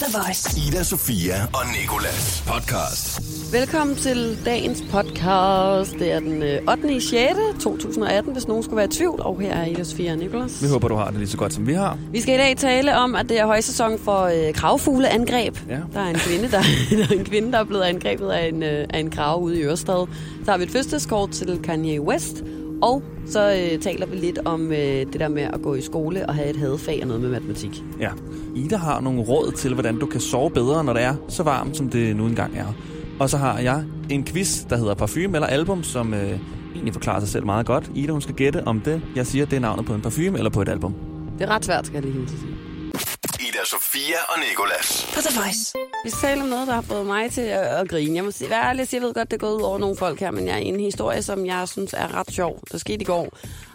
The Voice. Ida, Sofia og Nikolas podcast. Velkommen til dagens podcast. Det er den øh, 8. i 6. 2018, hvis nogen skulle være i tvivl. Og her er Ida, Sofia og Nicolas. Vi håber, du har det lige så godt, som vi har. Vi skal i dag tale om, at det er højsæson for øh, kravfugleangreb. Ja. Der er en kvinde, der, der, er en kvinde, der er blevet angrebet af en, øh, af en krav ude i Ørestad. Så har vi et fødselskort til Kanye West. Og så øh, taler vi lidt om øh, det der med at gå i skole og have et hadefag og noget med matematik. Ja. Ida har nogle råd til, hvordan du kan sove bedre, når det er så varmt, som det nu engang er. Og så har jeg en quiz, der hedder Parfume eller Album, som øh, egentlig forklarer sig selv meget godt. Ida, hun skal gætte om det. Jeg siger, det er navnet på en parfume eller på et album. Det er ret svært, skal jeg lige hilse sige. Ida, Sofia og Nikolas. På The Voice. Vi skal tale om noget, der har fået mig til at, at grine. Jeg må sige, være ærlig, jeg ved godt, det er gået ud over nogle folk her, men jeg er i en historie, som jeg synes er ret sjov. Der skete i går.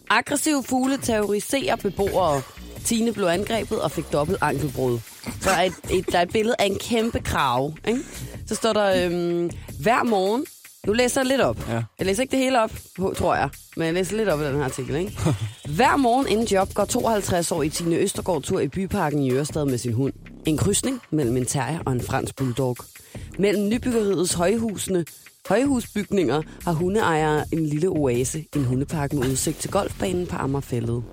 Aggressive fugle terroriserer beboere. Tine blev angrebet og fik dobbelt ankelbrud. Så er et, et, der er et billede af en kæmpe krave. Ikke? Så står der, øhm, hver morgen, nu læser jeg lidt op. Ja. Jeg læser ikke det hele op, tror jeg, men jeg læser lidt op i den her artikel. Ikke? Hver morgen inden job går 52 år i Tine Østergaard tur i byparken i Ørestad med sin hund. En krydsning mellem en terrier og en fransk bulldog. Mellem nybyggeriets højhusene, højhusbygninger har hundeejere en lille oase, en hundepark med udsigt til golfbanen på Amagerfællet.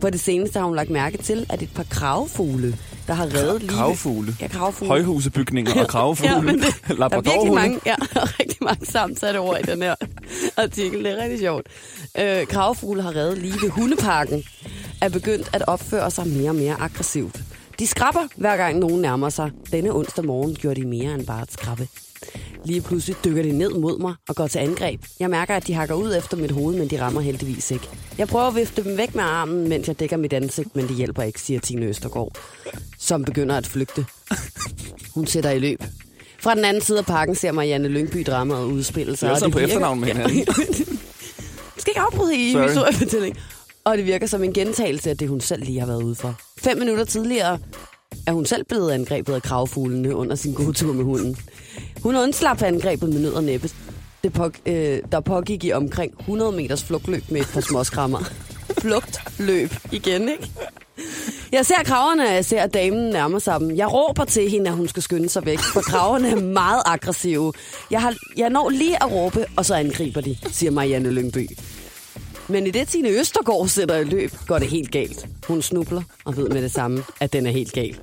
På det seneste har hun lagt mærke til, at et par kravfugle, der har reddet livet... Kravfugle. Ja, kravfugle. Højhusebygninger og kravfugle. Ja, men det, der er virkelig mange, ja, rigtig mange sammensatte ord i den her artikel. Det er rigtig sjovt. Øh, Kravfugle har reddet lige ved hundeparken, er begyndt at opføre sig mere og mere aggressivt. De skrabber, hver gang nogen nærmer sig. Denne onsdag morgen gjorde de mere end bare at skrabbe. Lige pludselig dykker de ned mod mig og går til angreb. Jeg mærker, at de hakker ud efter mit hoved, men de rammer heldigvis ikke. Jeg prøver at vifte dem væk med armen, mens jeg dækker mit ansigt, men det hjælper ikke, siger Tine Østergaard, som begynder at flygte. Hun sætter i løb. Fra den anden side af parken ser Marianne Lyngby dramaet udspille sig. De er sammen på virker- efternavn med hinanden. Jeg skal ikke afbryde i Sorry. historiefortælling. Og det virker som en gentagelse af det, hun selv lige har været ude for. Fem minutter tidligere er hun selv blevet angrebet af kravfuglene under sin gode tur med hunden. Hun undslap angrebet med nød og næppe. Det påg, øh, der pågik i omkring 100 meters flugtløb med et par småskrammer. Flugtløb igen, ikke? Jeg ser kraverne, og jeg ser, at damen nærmer sig dem. Jeg råber til hende, at hun skal skynde sig væk, for kraverne er meget aggressive. Jeg, har, jeg når lige at råbe, og så angriber de, siger Marianne Lyngby. Men i det Tine Østergaard sætter i løb, går det helt galt. Hun snubler og ved med det samme, at den er helt gal.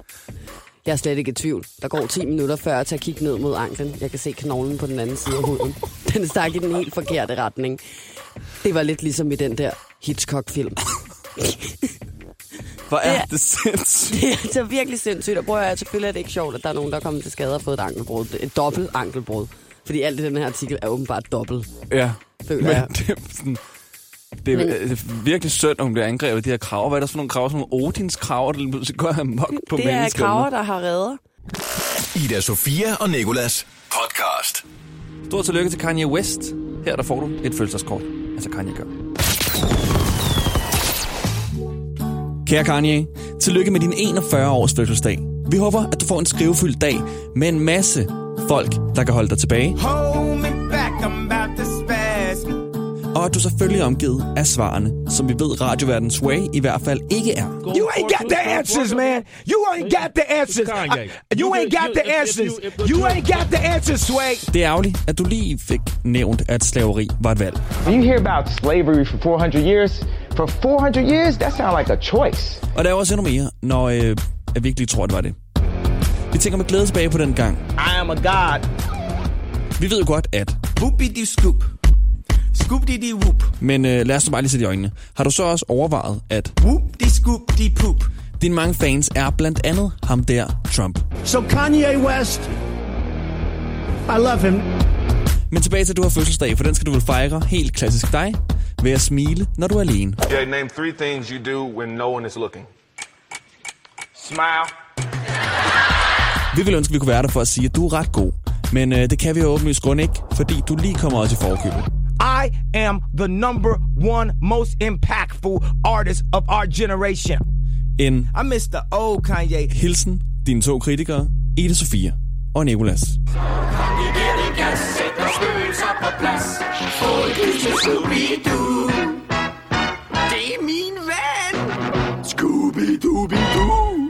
Jeg er slet ikke i tvivl. Der går 10 minutter før jeg tager kigge ned mod anklen. Jeg kan se knoglen på den anden side af huden. Den stak i den helt forkerte retning. Det var lidt ligesom i den der Hitchcock-film. Hvor er Ja. det sindssygt. Det er altså virkelig sindssygt. Og prøv at høre, selvfølgelig er det ikke sjovt, at der er nogen, der er kommet til skade og fået et ankelbrud. Et dobbelt ankelbrud. Fordi alt i den her artikel er åbenbart dobbelt. Ja. Føler Men jeg. det er sådan... Det er, Men- det er virkelig synd, at hun bliver angrebet af de her kraver. Hvad er der for nogle kraver? Sådan nogle Odins kraver, der lige pludselig går amok på Det er kraver, der har redder. Ida, Sofia og Nikolas podcast. Stort tillykke til Kanye West. Her der får du et følelseskort. Altså Kanye gør. Kære Kanye, tillykke med din 41 års fødselsdag. Vi håber, at du får en skrivefyldt dag med en masse folk, der kan holde dig tilbage. Hold Og at du selvfølgelig er omgivet af svarene, som vi ved radioverdens way i hvert fald ikke er. You ain't got the answers, man. You ain't got the answers. I- you ain't got the answers. You ain't got the answers, Sway. Det er ærgerligt, at du lige fik nævnt, at slaveri var et valg. When you hear about slavery for 400 years, for 400 years, that sounds like a choice. Og der er også endnu mere, når øh, jeg virkelig tror, det var det. Vi tænker med glæde tilbage på den gang. I am a god. Vi ved jo godt, at... Whoopity scoop. Scoop dee whoop. Men øh, lad os bare lige sætte i øjnene. Har du så også overvejet, at Whoop de scoop de poop. dine mange fans er blandt andet ham der, Trump. So Kanye West, I love him. Men tilbage til, at du har fødselsdag, for den skal du vel fejre helt klassisk dig, ved at smile, når du er alene. Okay, name three things you do when no one is looking. Smile. Vi vil ønske, at vi kunne være der for at sige, at du er ret god. Men øh, det kan vi jo åbenlyst grund ikke, fordi du lige kommer også i forkøbet. I am the number one most impactful artist of our generation. En I miss the old Kanye. hilsen, dine to kritikere, Ida Sofia og Nikolas.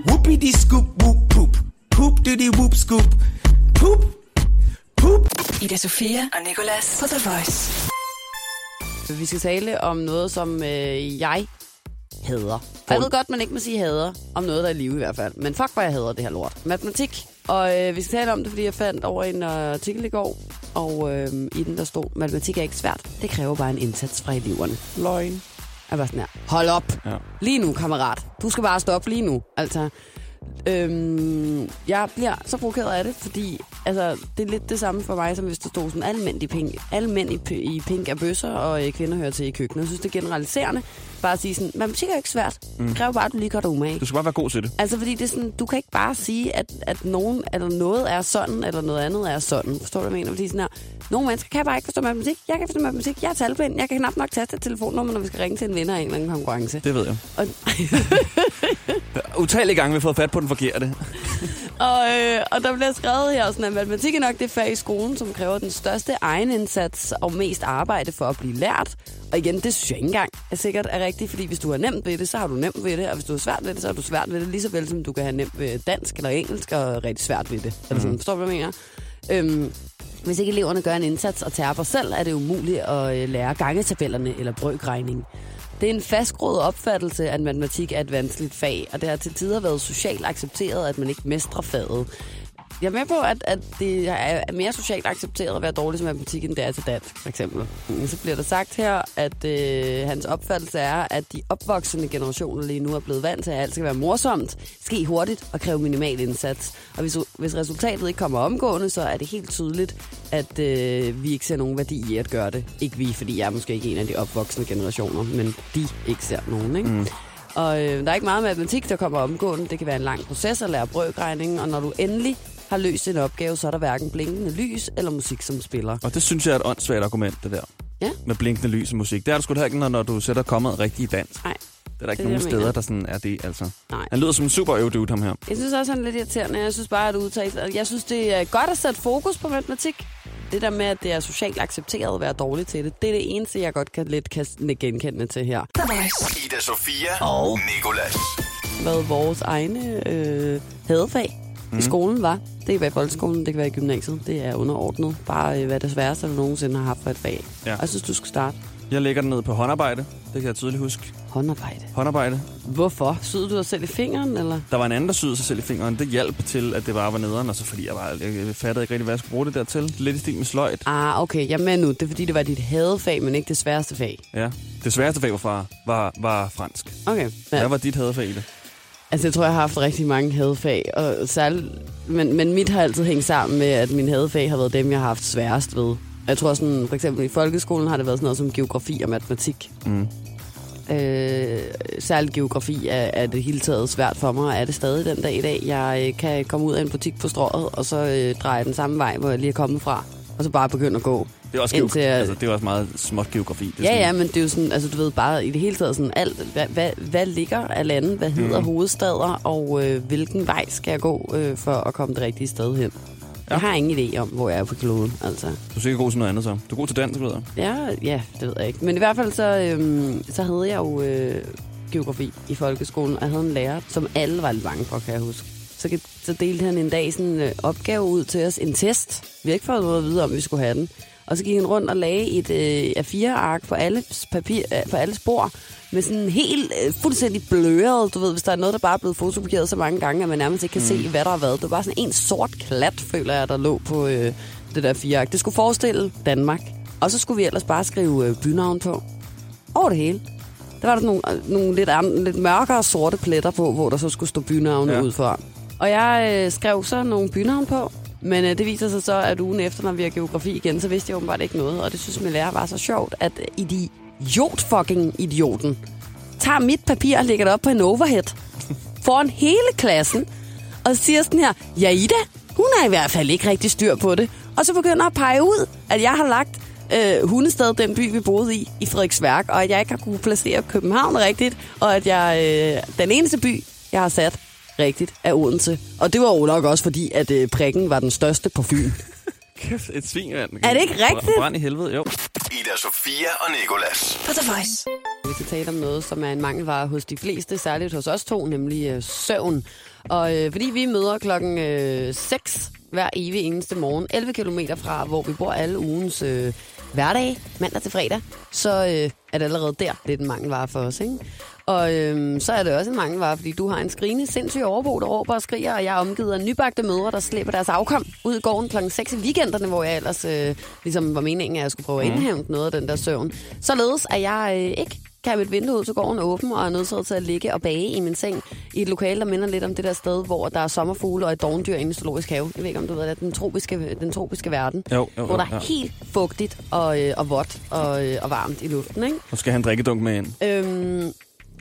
Whoopity scoop whoop poop. Poop diddy whoop scoop. Poop, poop. Ida Sofia og Nicolas på The Voice. Vi skal tale om noget, som øh, jeg hader. Og jeg ved godt, man ikke må sige hader om noget, der er i live i hvert fald. Men fuck, hvor jeg hader det her lort. Matematik. Og øh, vi skal tale om det, fordi jeg fandt over en øh, artikel i går, og øh, i den der stod, matematik er ikke svært. Det kræver bare en indsats fra eleverne. Løgn. Jeg var sådan her, hold op. Ja. Lige nu, kammerat. Du skal bare stoppe lige nu. Altså, øhm, jeg bliver så provokeret af det, fordi altså, det er lidt det samme for mig, som hvis der stod sådan, alle mænd i pink, alle mænd i, p- i pink er bøsser, og øh, kvinder hører til i køkkenet. Jeg synes, det er generaliserende. Bare sige sådan, matematik er ikke svært. Det kræver bare, at du lige gør dig umage. Du skal bare være god til det. Altså, fordi det er sådan, du kan ikke bare sige, at, at nogen, eller noget er sådan, eller noget andet er sådan. Forstår du, hvad jeg mener? Fordi sådan her, nogle mennesker kan bare ikke forstå matematik. Jeg kan forstå matematik. Jeg er talblind. Jeg kan knap nok taste et telefonnummer, når vi skal ringe til en vinder af en eller anden konkurrence. Det ved jeg. Og, Utallige gange, vi har fået fat på den forkerte. Og, øh, og der bliver skrevet her, sådan, at matematik er nok det fag i skolen, som kræver den største egenindsats og mest arbejde for at blive lært. Og igen, det synes jeg ikke engang er sikkert er rigtigt, fordi hvis du har nemt ved det, så har du nemt ved det, og hvis du har svært ved det, så har du svært ved det, lige så vel som du kan have nemt ved dansk eller engelsk og rigtig svært ved det. Eller sådan, forstår du, hvad jeg mener? Øhm, hvis ikke eleverne gør en indsats og tager selv, er det umuligt at øh, lære gangetabellerne eller brøkregning. Det er en fastgroet opfattelse, at matematik er et vanskeligt fag, og det har til tider været socialt accepteret, at man ikke mestrer faget. Jeg er med på, at, at det er mere socialt accepteret at være dårlig til matematik, end det er til dansk, for eksempel. Så bliver der sagt her, at øh, hans opfattelse er, at de opvoksende generationer lige nu er blevet vant til, at alt skal være morsomt, ske hurtigt og kræve minimal indsats. Og hvis, hvis resultatet ikke kommer omgående, så er det helt tydeligt, at øh, vi ikke ser nogen værdi i at gøre det. Ikke vi, fordi jeg er måske ikke en af de opvoksende generationer, men de ikke ser nogen, ikke? Mm. Og øh, der er ikke meget matematik, der kommer omgående. Det kan være en lang proces at lære brøkregning, og når du endelig har løst en opgave, så er der hverken blinkende lys eller musik, som spiller. Og det synes jeg er et åndssvagt argument, det der. Ja. Med blinkende lys og musik. Det er du sgu da ikke, når, du sætter kommet rigtig i dansk. Nej. Det er der ikke Det nogen steder, der sådan er det, altså. Nej. Han lyder som en super øvdude, ham her. Jeg synes også, han er lidt irriterende. Jeg synes bare, at udtale Jeg synes, det er godt at sætte fokus på matematik. Det der med, at det er socialt accepteret at være dårlig til det, det er det eneste, jeg godt kan lidt kan genkende til her. Ida Sofia og Nikolas. Hvad vores egne øh, hadefag mm. I skolen var. Det kan være i folkeskolen, det kan være i gymnasiet. Det er underordnet. Bare øh, hvad det sværeste, du nogensinde har haft for et fag. Ja. Og jeg synes, du skal starte Jeg lægger den ned på håndarbejde. Det kan jeg tydeligt huske. håndarbejde. Håndarbejde. Hvorfor? Syede du dig selv i fingeren, eller? Der var en anden, der syede sig selv i fingeren. Det hjalp til, at det bare var nederen. Og så fordi jeg, bare, jeg fattede ikke rigtig, hvad jeg skulle bruge det der til. Lidt i stil med sløjt. Ah, okay. Jeg med nu. Det er fordi, det var dit hadefag, men ikke det sværeste fag. Ja. Det sværeste fag var, fra, var, var fransk. Okay. Ja. Hvad var dit hadefag i det? Altså, jeg tror, jeg har haft rigtig mange hadefag, og særligt, men, men mit har altid hængt sammen med, at mine hadefag har været dem, jeg har haft sværest ved. Jeg tror sådan, for eksempel i folkeskolen har det været sådan noget som geografi og matematik. Mm. Øh, særligt geografi er, er det hele taget svært for mig, og er det stadig den dag i dag. Jeg øh, kan komme ud af en butik på strået, og så øh, dreje den samme vej, hvor jeg lige er kommet fra, og så bare begynde at gå. Det er også, Indtil geografi. Altså, det er også meget småt geografi. Det Ja, sådan, ja, men det er jo sådan, altså du ved bare i det hele taget sådan alt, hvad, hvad, hvad ligger af landet, hvad hedder mm. hovedstader, og øh, hvilken vej skal jeg gå øh, for at komme det rigtige sted hen. Ja. Jeg har ingen idé om, hvor jeg er på kloden, altså. Du er sikkert god til noget andet så. Du er god til dansk, ved jeg. Ja, ja, det ved jeg ikke. Men i hvert fald så, øhm, så havde jeg jo øh, geografi i folkeskolen, og jeg havde en lærer, som alle var lidt bange for, kan jeg huske. Så, så delte han en dag sådan en øh, opgave ud til os, en test. Vi har ikke fået noget at vide om, vi skulle have den. Og så gik han rundt og lagde et øh, A4-ark på alle, papir, øh, på alle spor, med sådan en helt øh, fuldstændig bløret, du ved, hvis der er noget, der bare er blevet fotokopieret så mange gange, at man nærmest ikke kan mm. se, hvad der har været. Det var bare sådan en sort klat, føler jeg, der lå på øh, det der A4-ark. Det skulle forestille Danmark. Og så skulle vi ellers bare skrive øh, bynavn på. Over det hele. Der var der nogle, øh, nogle lidt, andre, lidt mørkere sorte pletter på, hvor der så skulle stå bynavne Ja. ud for. Og jeg øh, skrev så nogle bynavn på, men øh, det viser sig så, at ugen efter, når vi har geografi igen, så vidste jeg åbenbart ikke noget. Og det synes min lærer var så sjovt, at øh, idiot fucking idioten tager mit papir og lægger det op på en overhead foran hele klassen, og siger sådan her, ja Ida, hun er i hvert fald ikke rigtig styr på det. Og så begynder at pege ud, at jeg har lagt øh, Hundested, den by, vi boede i, i Frederiksværk, og at jeg ikke har kunne placere København rigtigt, og at jeg øh, den eneste by, jeg har sat rigtigt, er Odense. Og det var jo nok også fordi, at øh, prikken var den største på Fyn. Kæft, et svin, mand. Er det ikke rigtigt? Brænd i helvede, jo. Ida Sofia og Nikolas. På The Voice. Vi skal tale om noget, som er en mangelvare hos de fleste, særligt hos os to, nemlig øh, søvn. Og øh, fordi vi møder klokken øh, 6 hver evig eneste morgen, 11 km fra, hvor vi bor alle ugens øh, hverdag, mandag til fredag, så øh, er det allerede der lidt en mangelvare for os, ikke? Og øhm, så er det også en mangelvare, fordi du har en skrigende sindssyg overbo, der råber og skriger, og jeg er omgivet af nybagte mødre, der slæber deres afkom ud i gården klokken 6 i weekenderne, hvor jeg ellers øh, ligesom var meningen, at jeg skulle prøve at indhævne noget af den der søvn. Således at jeg øh, ikke kan have mit vindue ud til gården åben, og er nødt til at ligge og bage i min seng i et lokale, der minder lidt om det der sted, hvor der er sommerfugle og et dogndyr inde i zoologisk have. Jeg ved ikke, om du ved det, den tropiske, den tropiske verden. Jo, jo, hvor der jo, er ja. helt fugtigt og, øh, og vådt og, øh, og varmt i luften, ikke? Nu skal han drikkedunk med ind. Øhm,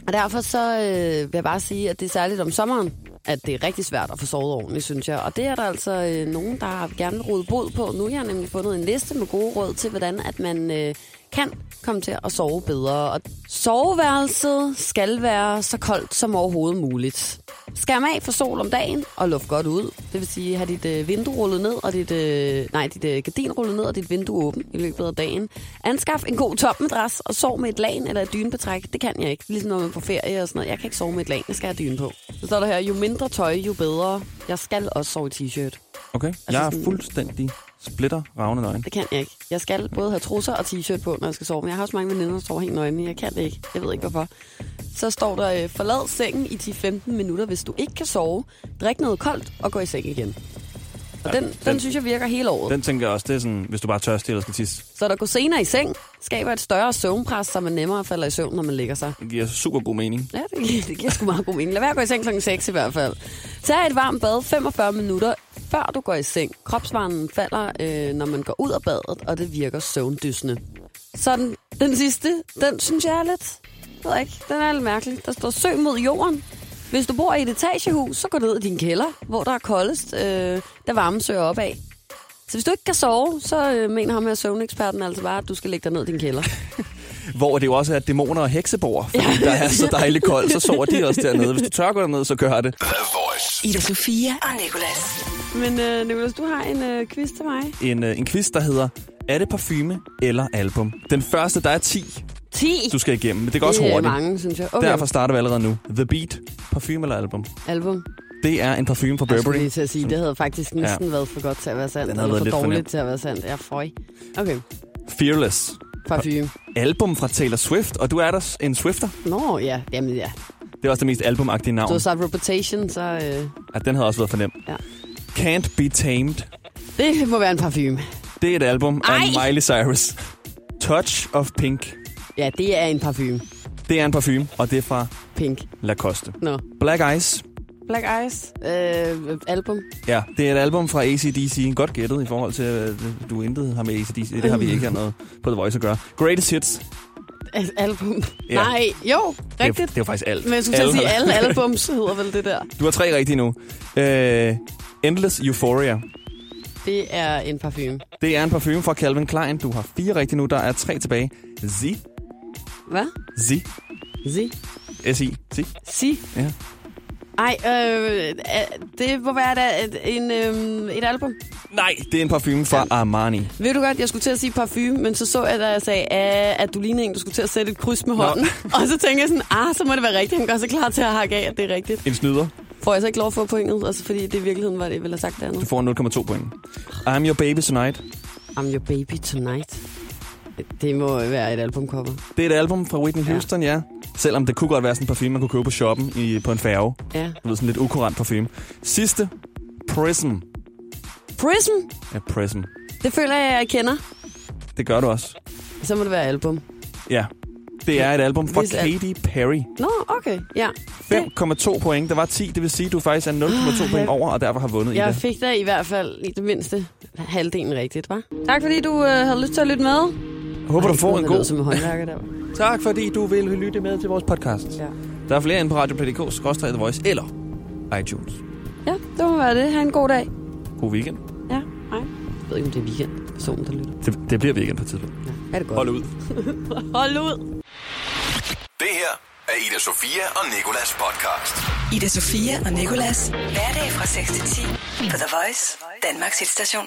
og derfor så øh, vil jeg bare sige, at det er særligt om sommeren, at det er rigtig svært at få sovet ordentligt, synes jeg. Og det er der altså øh, nogen, der gerne vil rode bod på. Nu har jeg nemlig fundet en liste med gode råd til, hvordan at man øh, kan komme til at sove bedre. Og soveværelset skal være så koldt som overhovedet muligt. Skærm af for sol om dagen og luft godt ud. Det vil sige, have dit øh, vindue rullet ned, og dit, øh, nej, dit øh, gardin rullet ned, og dit vindue åbent i løbet af dagen. Anskaf en god topmadras og sov med et lagen eller et dynebetræk. Det kan jeg ikke. Ligesom når man er på ferie og sådan noget. Jeg kan ikke sove med et lagen. Jeg skal have dyne på. Så står der her, jo mindre tøj, jo bedre. Jeg skal også sove i t-shirt. Okay? Jeg er Altså sådan- fuldstændig splitter ravne nøgen. Det kan jeg ikke. Jeg skal både have trusser og t-shirt på, når jeg skal sove. Men jeg har også mange veninder, der sover helt nøgne. Jeg kan det ikke. Jeg ved ikke, hvorfor. Så står der, øh, forlad sengen i 10-15 minutter, hvis du ikke kan sove. Drik noget koldt og gå i seng igen. Og den, den, den synes jeg virker hele året. Den. Tænker jeg også, det er sådan, hvis du bare er tørstig eller skal tisse. Så der går senere i seng, skaber et større søvnpres, så man nemmere falder i søvn, når man lægger sig. Det giver super god mening. Ja, det, giver- det giver sgu meget god mening. Lad være at gå i seng klokken 6 i hvert fald. Tag et varmt bad 45 minutter, før du går i seng. Kropsvarmen falder, øh, når man går ud af badet, og det virker søvndysende. Så den, den sidste, den synes jeg er lidt... Jeg ved ikke, den er lidt mærkelig. Der står søg mod jorden. Hvis du bor i et etagehus, så går du ud i din kælder, hvor der er koldest, øh, der varmen søger opad. Så hvis du ikke kan sove, så øh, mener ham her søvneksperten altså bare, at du skal lægge dig ned i din kælder. Hvor det jo også er dæmoner og heksebor, fordi der er så dejligt koldt, så sover de også dernede. Hvis du tør gå derned, så gør det. Ida Sofia og Nicolas. Men øh, Nicolas, du har en øh, quiz til mig. En, øh, en quiz, der hedder, er det parfume eller album? Den første, der er 10, 10. du skal igennem, men det går også det er hurtigt. mange, synes jeg. Okay. Derfor starter vi allerede nu. The Beat, parfume eller album? Album. Det er en parfume fra Jeg skulle Burberry. lige til at sige, det havde faktisk næsten ja. været for godt til at være sandt. Den havde været for lidt dårligt nem. til at være sandt. Ja, føj. Okay, Fearless. parfume. Album fra Taylor Swift, og du er der en Swifter. Nå, ja. Jamen ja. Det er også det mest albumagtige Du navn. har sagt Reputation, så øh, Ja, den havde også været for nem. Ja. Can't Be Tamed. det må være en parfume. Det er et album af Ej! Miley Cyrus. Touch of Pink. Ja, det er en parfume. Det er en parfume, og det er fra Pink. Lacoste. Nå. Black Ice. Black Eyes. Øh, album. Ja, det er et album fra ACDC. Godt gættet i forhold til, at du intet har med ACDC. Det har vi ikke her noget på The Voice at gøre. Greatest Hits. Al- album. Ja. Nej, jo, Det er, rigtigt. det er jo faktisk alt. Men jeg skulle at sige, alle albums hedder vel det der. Du har tre rigtige nu. Uh, Endless Euphoria. Det er en parfume. Det er en parfume fra Calvin Klein. Du har fire rigtige nu. Der er tre tilbage. Z. Hvad? Z. Zi. S-I. Z. Si. Ja. Ej, øh, øh, det må være da et, en, øh, et album. Nej, det er en parfume fra Armani. Ved du godt, jeg skulle til at sige parfume, men så så jeg, da jeg sagde, "Ah, at du ligner en, du skulle til at sætte et kryds med Nå. hånden. Og så tænkte jeg sådan, ah, så må det være rigtigt. Han gør sig klar til at hakke af, at det er rigtigt. En snyder. Får jeg så ikke lov at få pointet? Altså, fordi det i virkeligheden var det, jeg ville have sagt der nu. Du får 0,2 point. I'm Your Baby Tonight. I'm your baby tonight. Det må være et albumcover. Det er et album fra Whitney Ja. Houston, ja. Selvom det kunne godt være sådan en parfume, man kunne købe på shoppen i, på en færge. Ja. Du ved, sådan lidt ukurant parfume. Sidste. Prism. Prism, Ja, Prism. det føler jeg, jeg kender. Det gør du også. Så må det være album. Ja. Det er et album fra Hvis al- Katy Perry. Nå, okay, ja. 5,2 point. Der var 10, det vil sige, at du faktisk er 0,2 point over, og derfor har vundet i Jeg det. fik da i hvert fald i det mindste halvdelen rigtigt, var. Tak fordi du øh, havde lyst til at lytte med. Håber, du får en Det lød god... som en håndværker der. Tak, fordi du vil lytte med til vores podcast. Ja. Der er flere inde på radioplay.dk, The Voice, eller iTunes. ja, det må være det. Ha' en god dag. God weekend. Ja, hej. Jeg ved ikke, om det er weekend. Personen, der lytter. Det, det bliver weekend på et tidspunkt. Ja, er det godt. Hold ud. Hold ud. Det her er Ida Sofia og Nikolas podcast. Ida Sofia og Nicolas. Hverdag fra 6 til 10 på The Voice, Danmarks hitstation.